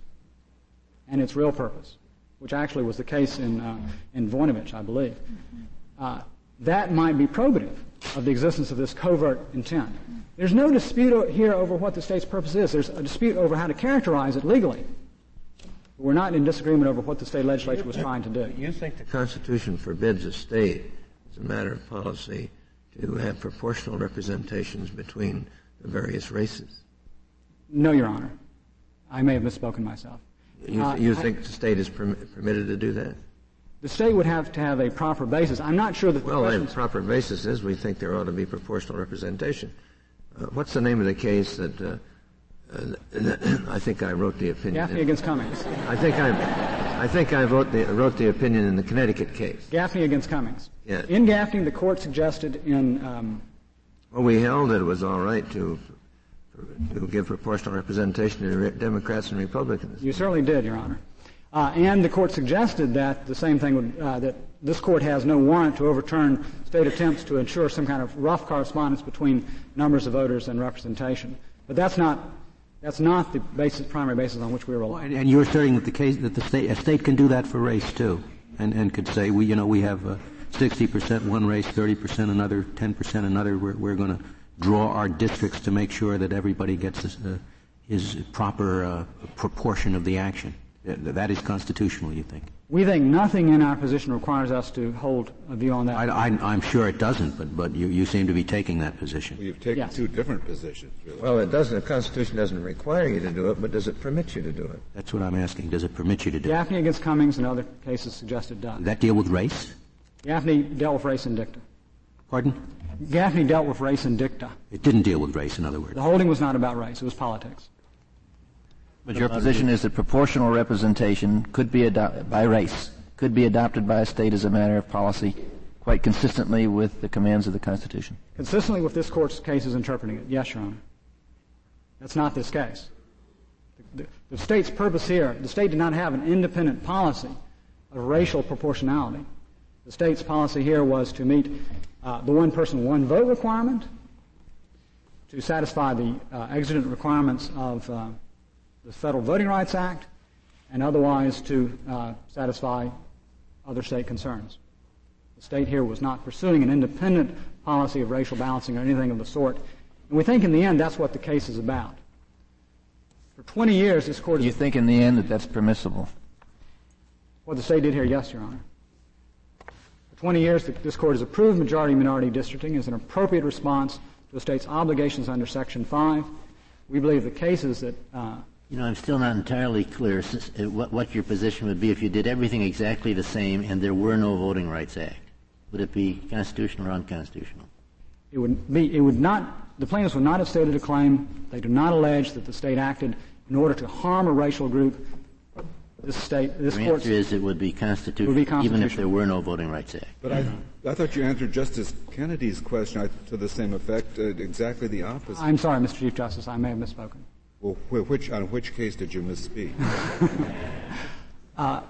and its real purpose, which actually was the case in, uh, in Voinovich, I believe, uh, that might be probative of the existence of this covert intent. There's no dispute here over what the state's purpose is. There's a dispute over how to characterize it legally. We're not in disagreement over what the state legislature was trying to do. You think the Constitution forbids a state, as a matter of policy, to have proportional representations between the various races? No, Your Honor. I may have misspoken myself. You, uh, you think I, the state is perm- permitted to do that? The state would have to have a proper basis. I'm not sure that the well, a proper basis is we think there ought to be proportional representation. Uh, what's the name of the case that? Uh, uh I think I wrote the opinion. Gaffney against Cummings. I think I, I think I wrote the, wrote the opinion in the Connecticut case. Gaffney against Cummings. Yes. In Gaffney, the court suggested in. Um, well, we held that it was all right to to give proportional representation to Democrats and Republicans. You certainly did, Your Honor. Uh, and the court suggested that the same thing would, uh, that this court has no warrant to overturn state attempts to ensure some kind of rough correspondence between numbers of voters and representation. But that's not that's not the basis, primary basis on which we rely. And, and you're asserting that the case that the state a state can do that for race too, and and could say we you know we have uh, 60% one race, 30% another, 10% another. We're, we're going to draw our districts to make sure that everybody gets his, uh, his proper uh, proportion of the action. That is constitutional, you think? We think nothing in our position requires us to hold a view on that. I, am sure it doesn't, but, but you, you seem to be taking that position. Well, you've taken yes. two different positions, really. Well, it doesn't. The Constitution doesn't require you to do it, but does it permit you to do it? That's what I'm asking. Does it permit you to do Gaffney it? Gaffney against Cummings and other cases suggest it does. That deal with race? Gaffney dealt with race and dicta. Pardon? Gaffney dealt with race and dicta. It didn't deal with race, in other words. The holding was not about race; it was politics. But your position is that proportional representation could be adopted by race, could be adopted by a state as a matter of policy, quite consistently with the commands of the Constitution. Consistently with this court's cases interpreting it, yes, Your Honor. That's not this case. The, the, the state's purpose here, the state did not have an independent policy of racial proportionality. The state's policy here was to meet uh, the one person, one vote requirement, to satisfy the uh, exigent requirements of uh, the Federal Voting Rights Act, and otherwise to uh, satisfy other state concerns. The state here was not pursuing an independent policy of racial balancing or anything of the sort. And we think in the end that's what the case is about. For 20 years, this court. You think in the end that that's permissible? What the state did here, yes, Your Honor. For 20 years, this court has approved majority-minority districting as an appropriate response to the state's obligations under Section 5. We believe the cases that uh, you know, I'm still not entirely clear uh, what, what your position would be if you did everything exactly the same and there were no Voting Rights Act. Would it be constitutional or unconstitutional? It would be. It would not. The plaintiffs would not have stated a claim. They do not allege that the state acted in order to harm a racial group. This state, this court. answer is it would be constitutional, would be constitutional, even if there were no Voting Rights Act. But I, I thought you answered Justice Kennedy's question to the same effect, uh, exactly the opposite. I'm sorry, Mr. Chief Justice. I may have misspoken. Well, which, on which case did you misspeak? <laughs> uh,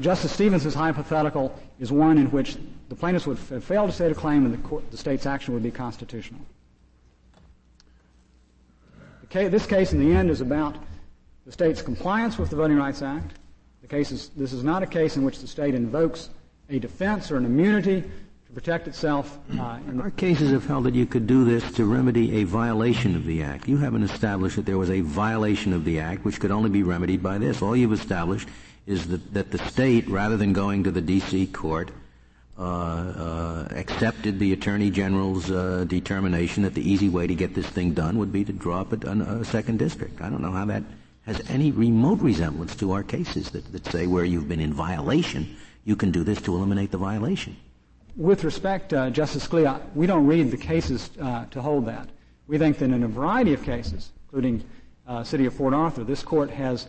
Justice Stevens' hypothetical is one in which the plaintiffs would failed to state a claim and the, court, the state's action would be constitutional. Case, this case, in the end, is about the state's compliance with the Voting Rights Act. The case is, this is not a case in which the state invokes a defense or an immunity to protect itself. Uh, Our cases have held that you could do this to remedy a violation of the Act. You haven't established that there was a violation of the Act, which could only be remedied by this. All you've established is that, that the state, rather than going to the D.C. court, uh, uh, accepted the Attorney General's uh, determination that the easy way to get this thing done would be to draw up a, a, second district. I don't know how that has any remote resemblance to our cases that, that say where you've been in violation, you can do this to eliminate the violation. With respect, uh, Justice Scalia, we don't read the cases uh, to hold that. We think that in a variety of cases, including uh, City of Port Arthur, this court has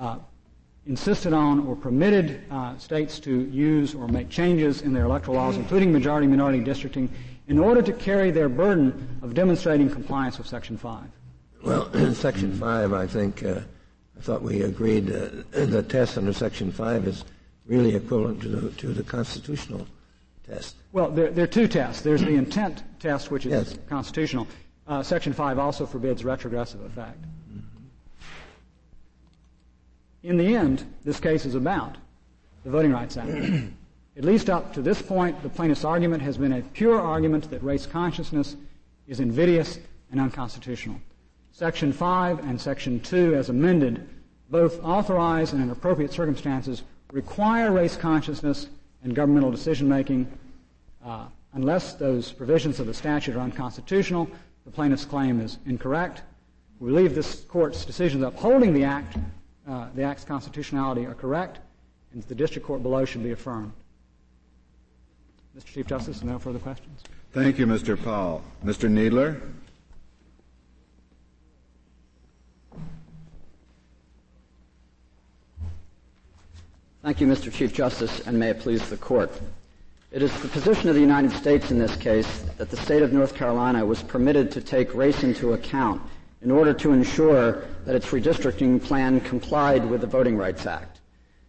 uh, insisted on or permitted uh, states to use or make changes in their electoral laws, including majority-minority districting, in order to carry their burden of demonstrating compliance with Section 5. Well, <clears throat> in Section 5, I think, uh, I thought we agreed the test under Section 5 is really equivalent to the, to the constitutional test? Well, there, there, are two tests. There's the intent test, which is yes. constitutional. Uh, Section 5 also forbids retrogressive effect. In the end, this case is about the Voting Rights Act. <clears throat> At least up to this point, the plaintiff's argument has been a pure argument that race consciousness is invidious and unconstitutional. Section 5 and Section 2, as amended, both authorize and in appropriate circumstances require race consciousness in governmental decision making. Uh, unless those provisions of the statute are unconstitutional, the plaintiff's claim is incorrect. We believe this court's decisions upholding the act, uh, the act's constitutionality, are correct, and the district court below should be affirmed. Mr. Chief Justice, no further questions. Thank you, Mr. Powell. Mr. Kneedler? Thank you, Mr. Chief Justice, and may it please the Court. It is the position of the United States in this case that the state of North Carolina was permitted to take race into account in order to ensure that its redistricting plan complied with the Voting Rights Act.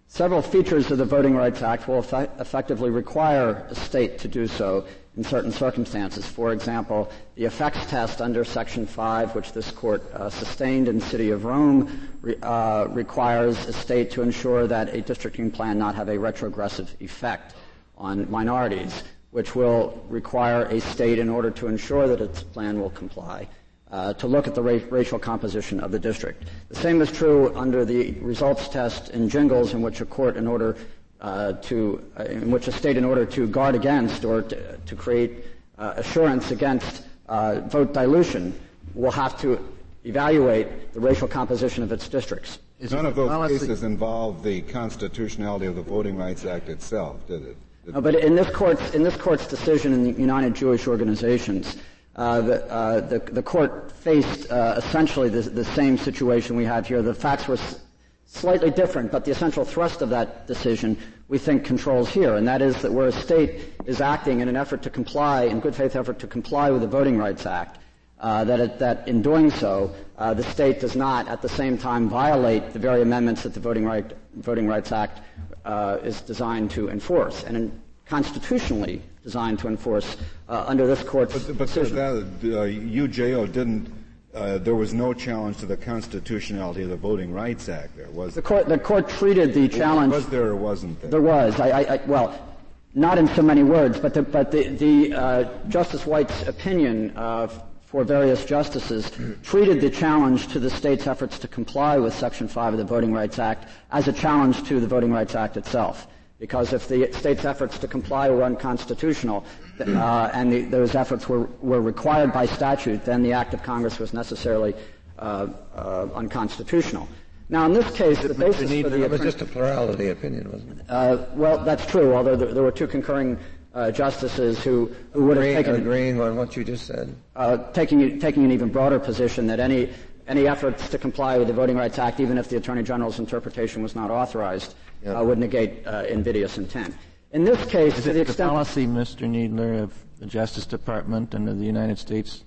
Several features of the Voting Rights Act will effect- effectively require a state to do so in certain circumstances. For example, the effects test under Section 5, which this court uh, sustained in City of Rome, re- uh, requires a state to ensure that a districting plan not have a retrogressive effect on minorities, which will require a state, in order to ensure that its plan will comply, uh, to look at the ra- racial composition of the district. The same is true under the results test in Gingles, in which a court, in order uh, to, uh, in which a state, in order to guard against or to, to create uh, assurance against uh, vote dilution, will have to evaluate the racial composition of its districts. None of those cases involve the constitutionality of the Voting Rights Act itself, did it? No, but in this court's in this court's decision in the United Jewish Organizations, uh, the, uh, the, the, court faced uh, essentially the, the, same situation we have here. The facts were s- slightly different, but the essential thrust of that decision we think controls here, and that is that where a state is acting in an effort to comply, in good faith effort to comply with the Voting Rights Act, uh, that, it, that in doing so, uh, the state does not at the same time violate the very amendments that the Voting, right, Voting Rights Act uh, is designed to enforce. And in, constitutionally, designed to enforce uh, under this court's but, but decision. That, uh, UJO didn't. Uh, there was no challenge to the constitutionality of the Voting Rights Act. There was the court. The court treated the challenge. Was there or wasn't there? There was. I, I, I well, not in so many words, but the, but the, the uh, Justice White's opinion uh, for various justices treated the challenge to the state's efforts to comply with Section 5 of the Voting Rights Act as a challenge to the Voting Rights Act itself. Because if the state's efforts to comply were unconstitutional, uh, and the, those efforts were, were required by statute, then the act of Congress was necessarily uh, uh, unconstitutional. Now, in this case, the basis for the it was just a plurality opinion, wasn't it? Uh, well, that's true. Although there, there were two concurring uh, justices who, who would have taken agreeing on what you just said, uh, taking taking an even broader position that any any efforts to comply with the Voting Rights Act, even if the Attorney General's interpretation was not authorized, yep. uh, would negate uh, invidious intent. In this case, is to it the extent the policy, Mr. Kneedler, of the Justice Department and of the United States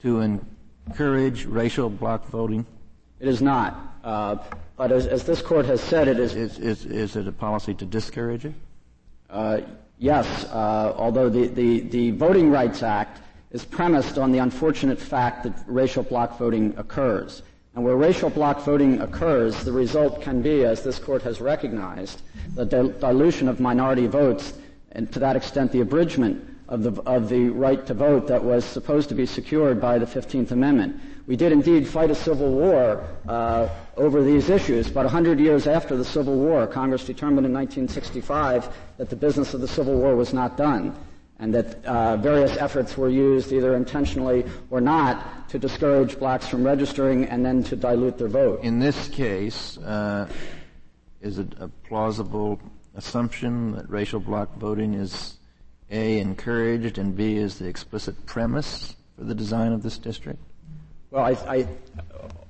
to encourage racial bloc voting? It is not. Uh, but as, as, this court has said, it is. Is, is, is it a policy to discourage it? Yes, uh, although the, the, the Voting Rights Act is premised on the unfortunate fact that racial bloc voting occurs. And where racial bloc voting occurs, the result can be, as this court has recognized, the dilution of minority votes, and to that extent, the abridgment of the, of the right to vote that was supposed to be secured by the 15th Amendment. We did indeed fight a civil war uh, over these issues, but 100 years after the Civil War, Congress determined in 1965 that the business of the Civil War was not done and that uh, various efforts were used, either intentionally or not, to discourage blacks from registering and then to dilute their vote. In this case, uh, is it a plausible assumption that racial bloc voting is A, encouraged, and B, is the explicit premise for the design of this district? Well, I, I,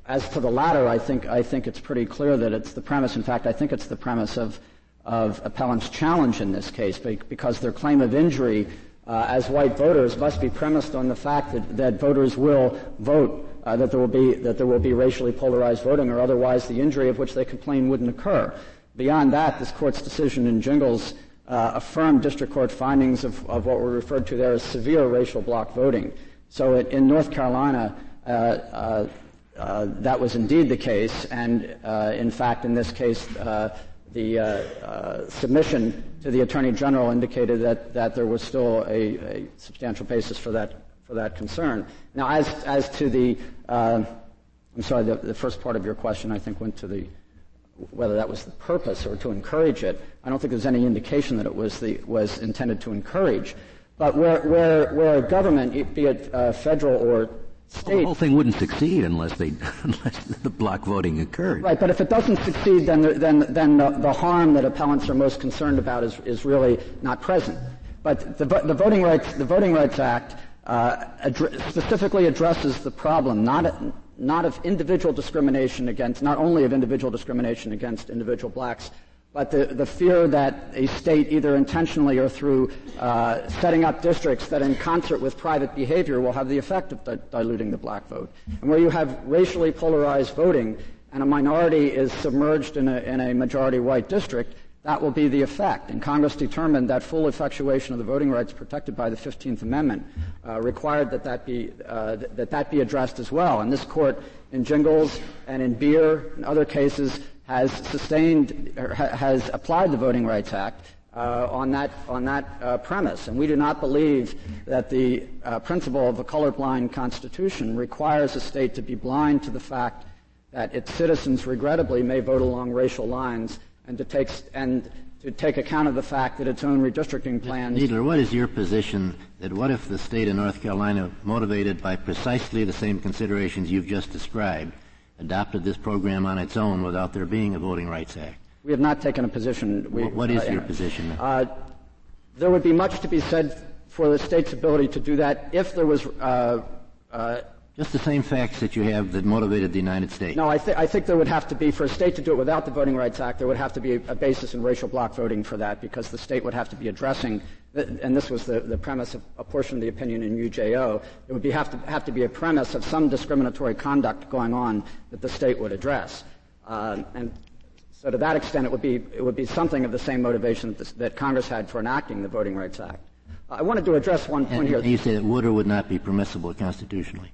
as to the latter, I think, I think it's pretty clear that it's the premise. In fact, I think it's the premise of of appellant's challenge in this case because their claim of injury uh, as white voters must be premised on the fact that, that voters will vote, uh, that there will be that there will be racially polarized voting, or otherwise the injury of which they complain wouldn't occur. Beyond that, this court's decision in Gingles uh, affirmed district court findings of, of, what were referred to there as severe racial bloc voting. So it, in North Carolina, uh, uh that was indeed the case, and uh, in fact, in this case, uh, the submission to the Attorney General indicated that, that there was still a, a substantial basis for that for that concern. Now, as as to the, I'm sorry, the, the first part of your question, I think, went to the whether that was the purpose or to encourage it. I don't think there's any indication that it was, the, was intended to encourage. But where, where, where a government, be it uh, federal or well, the whole thing wouldn't succeed unless they <laughs> unless the bloc voting occurred. Right, but if it doesn't succeed, then the, then then the, the harm that appellants are most concerned about is is really not present. But the, the voting rights the Voting Rights Act uh, specifically addresses the problem, not not of individual discrimination against, not only of individual discrimination against individual blacks, but the, the fear that a state, either intentionally or through uh, setting up districts that in concert with private behavior will have the effect of di- diluting the black vote. And where you have racially polarized voting and a minority is submerged in a, in a majority white district, that will be the effect. And Congress determined that full effectuation of the voting rights protected by the 15th Amendment uh, required that that be, uh, th- that that be addressed as well. And this court in Gingles and in Beer and other cases has sustained, ha- has applied the Voting Rights Act uh, on that, on that uh, premise. And we do not believe that the uh, principle of a colorblind constitution requires a state to be blind to the fact that its citizens regrettably may vote along racial lines and to take and to take account of the fact that its own redistricting plans. Kneedler, what is your position that what if the state of North Carolina, motivated by precisely the same considerations you've just described, adopted this program on its own without there being a Voting Rights Act? We have not taken a position. We, what is uh, your position? Uh, there would be much to be said for the state's ability to do that if there was uh, uh just the same facts that you have that motivated the United States. No, I, th- I, think there would have to be, for a state to do it without the Voting Rights Act, there would have to be a, a basis in racial bloc voting for that because the state would have to be addressing, and this was the, the premise of a portion of the opinion in UJO, it would be, have, to, have to be a premise of some discriminatory conduct going on that the state would address. Uh, and so to that extent, it would be, it would be something of the same motivation that, this, that Congress had for enacting the Voting Rights Act. Uh, I wanted to address one point and, here. And you say that would or would not be permissible constitutionally?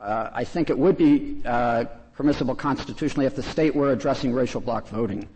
Uh, I think it would be uh, permissible constitutionally if the state were addressing racial bloc voting,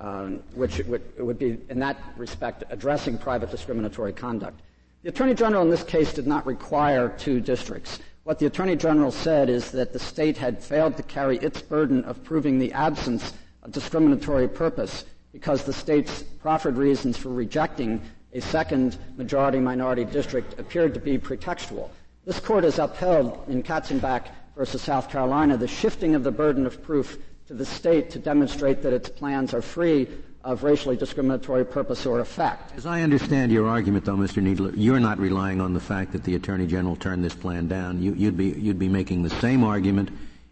um, which would, would be, in that respect, addressing private discriminatory conduct. The Attorney General in this case did not require two districts. What the Attorney General said is that the state had failed to carry its burden of proving the absence of discriminatory purpose because the state's proffered reasons for rejecting a second majority minority district appeared to be pretextual. This court has upheld in Katzenbach versus South Carolina the shifting of the burden of proof to the state to demonstrate that its plans are free of racially discriminatory purpose or effect. As I understand your argument, though, Mr. Kneedler, you're not relying on the fact that the Attorney General turned this plan down. You, would be, you'd be making the same argument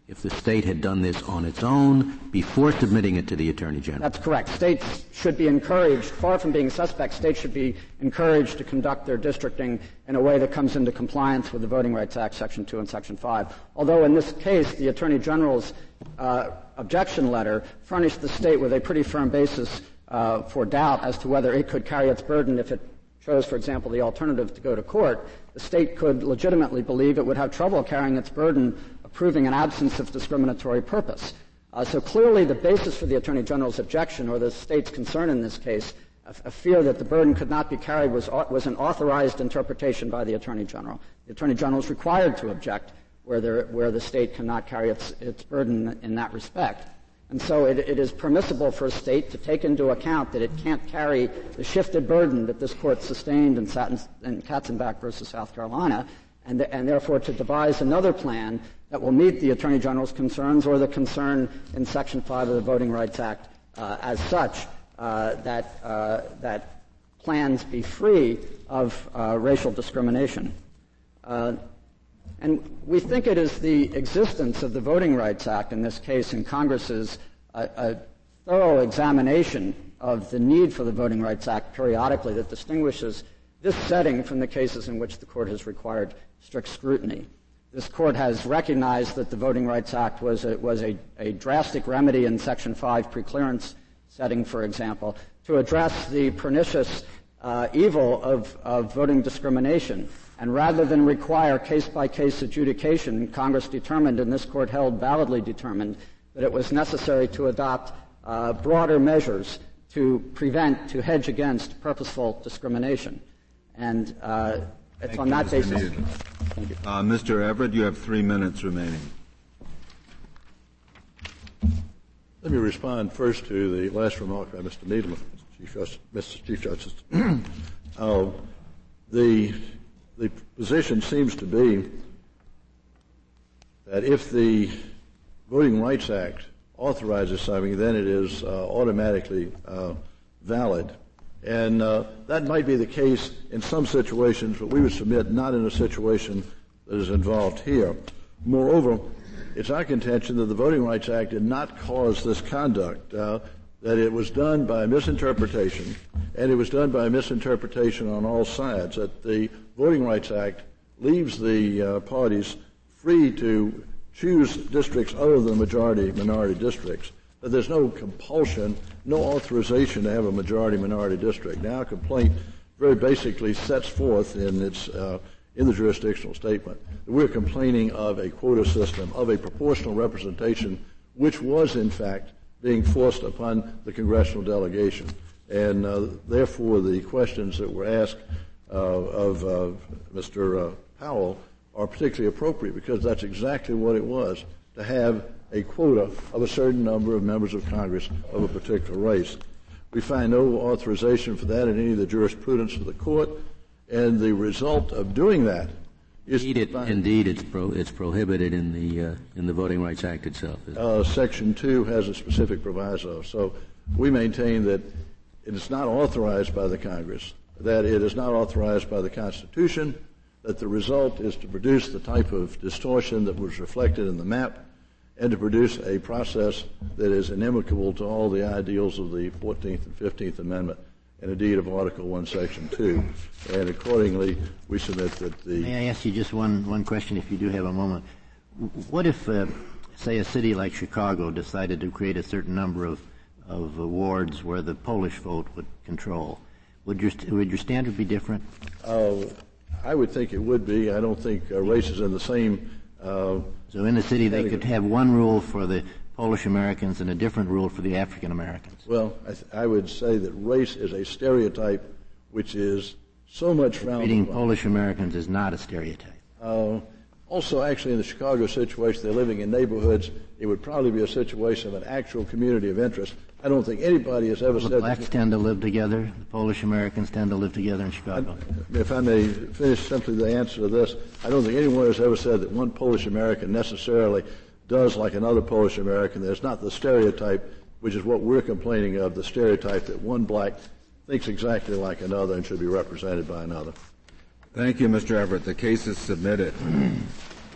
if the state had done this on its own before submitting it to the Attorney General. That's correct. States should be encouraged, far from being suspects, states should be encouraged to conduct their districting in a way that comes into compliance with the Voting Rights Act, Section 2 and Section 5. Although in this case, the Attorney General's uh, objection letter furnished the state with a pretty firm basis uh, for doubt as to whether it could carry its burden if it chose, for example, the alternative to go to court, the state could legitimately believe it would have trouble carrying its burden proving an absence of discriminatory purpose. Uh, so clearly the basis for the Attorney General's objection or the state's concern in this case, a, a fear that the burden could not be carried was, was an authorized interpretation by the Attorney General. The Attorney General is required to object where, there, where the state cannot carry its, its burden in that respect. And so it, it is permissible for a state to take into account that it can't carry the shifted burden that this court sustained in, in Katzenbach versus South Carolina, and, the, and therefore to devise another plan that will meet the Attorney General's concerns or the concern in Section 5 of the Voting Rights Act uh, as such uh, that, uh, that plans be free of uh, racial discrimination. Uh, and we think it is the existence of the Voting Rights Act in this case in Congress's uh, a thorough examination of the need for the Voting Rights Act periodically that distinguishes this setting from the cases in which the court has required strict scrutiny. This court has recognized that the Voting Rights Act was a, was a, a drastic remedy in Section 5 preclearance setting, for example, to address the pernicious uh, evil of, of voting discrimination. And rather than require case by case adjudication, Congress determined, and this court held validly determined, that it was necessary to adopt uh, broader measures to prevent, to hedge against purposeful discrimination. And uh, it's Thank on you, that Mr. basis. Thank you. Uh, Mr. Everett, you have three minutes remaining. Let me respond first to the last remark by Mr. Kneedler, Chief Justice, Mr. Chief Justice. uh, the, the position seems to be that if the Voting Rights Act authorizes something, then it is uh, automatically uh, valid. And uh, that might be the case in some situations, but we would submit not in a situation that is involved here. Moreover, it's our contention that the Voting Rights Act did not cause this conduct, uh, that it was done by misinterpretation, and it was done by misinterpretation on all sides, that the Voting Rights Act leaves the uh, parties free to choose districts other than majority minority districts. But there's no compulsion, no authorization to have a majority minority district. Now, a complaint very basically sets forth in its uh, in the jurisdictional statement that we're complaining of a quota system, of a proportional representation, which was in fact being forced upon the congressional delegation. And uh, therefore, the questions that were asked uh, of uh, Mr. Uh, Powell are particularly appropriate because that's exactly what it was to have a quota of a certain number of members of Congress of a particular race. We find no authorization for that in any of the jurisprudence of the court, and the result of doing that is indeed, it, indeed it's, pro, it's prohibited in the uh, in the Voting Rights Act itself. Uh, Section two has a specific proviso, so we maintain that it is not authorized by the Congress, that it is not authorized by the Constitution, that the result is to produce the type of distortion that was reflected in the map and to produce a process that is inimical to all the ideals of the 14th and 15th Amendment and indeed of Article 1, Section 2. And accordingly, we submit that the. May I ask you just one, one question if you do have a moment? What if, uh, say, a city like Chicago decided to create a certain number of, of wards where the Polish vote would control? Would your, would your standard be different? Uh, I would think it would be. I don't think uh, race is in the same. Uh, so in the city, they could have one rule for the Polish Americans and a different rule for the African Americans. Well, I, th- I, would say that race is a stereotype which is so much frowned Treating Polish Americans is not a stereotype. Uh, also, actually, in the Chicago situation, they're living in neighborhoods. It would probably be a situation of an actual community of interest. I don't think anybody has ever well, said. The blacks tend to live together. The Polish Americans tend to live together in Chicago. I, if I may finish simply the answer to this, I don't think anyone has ever said that one Polish American necessarily does like another Polish American. There's not the stereotype, which is what we're complaining of, the stereotype that one black thinks exactly like another and should be represented by another. Thank you, Mr. Everett. The case is submitted.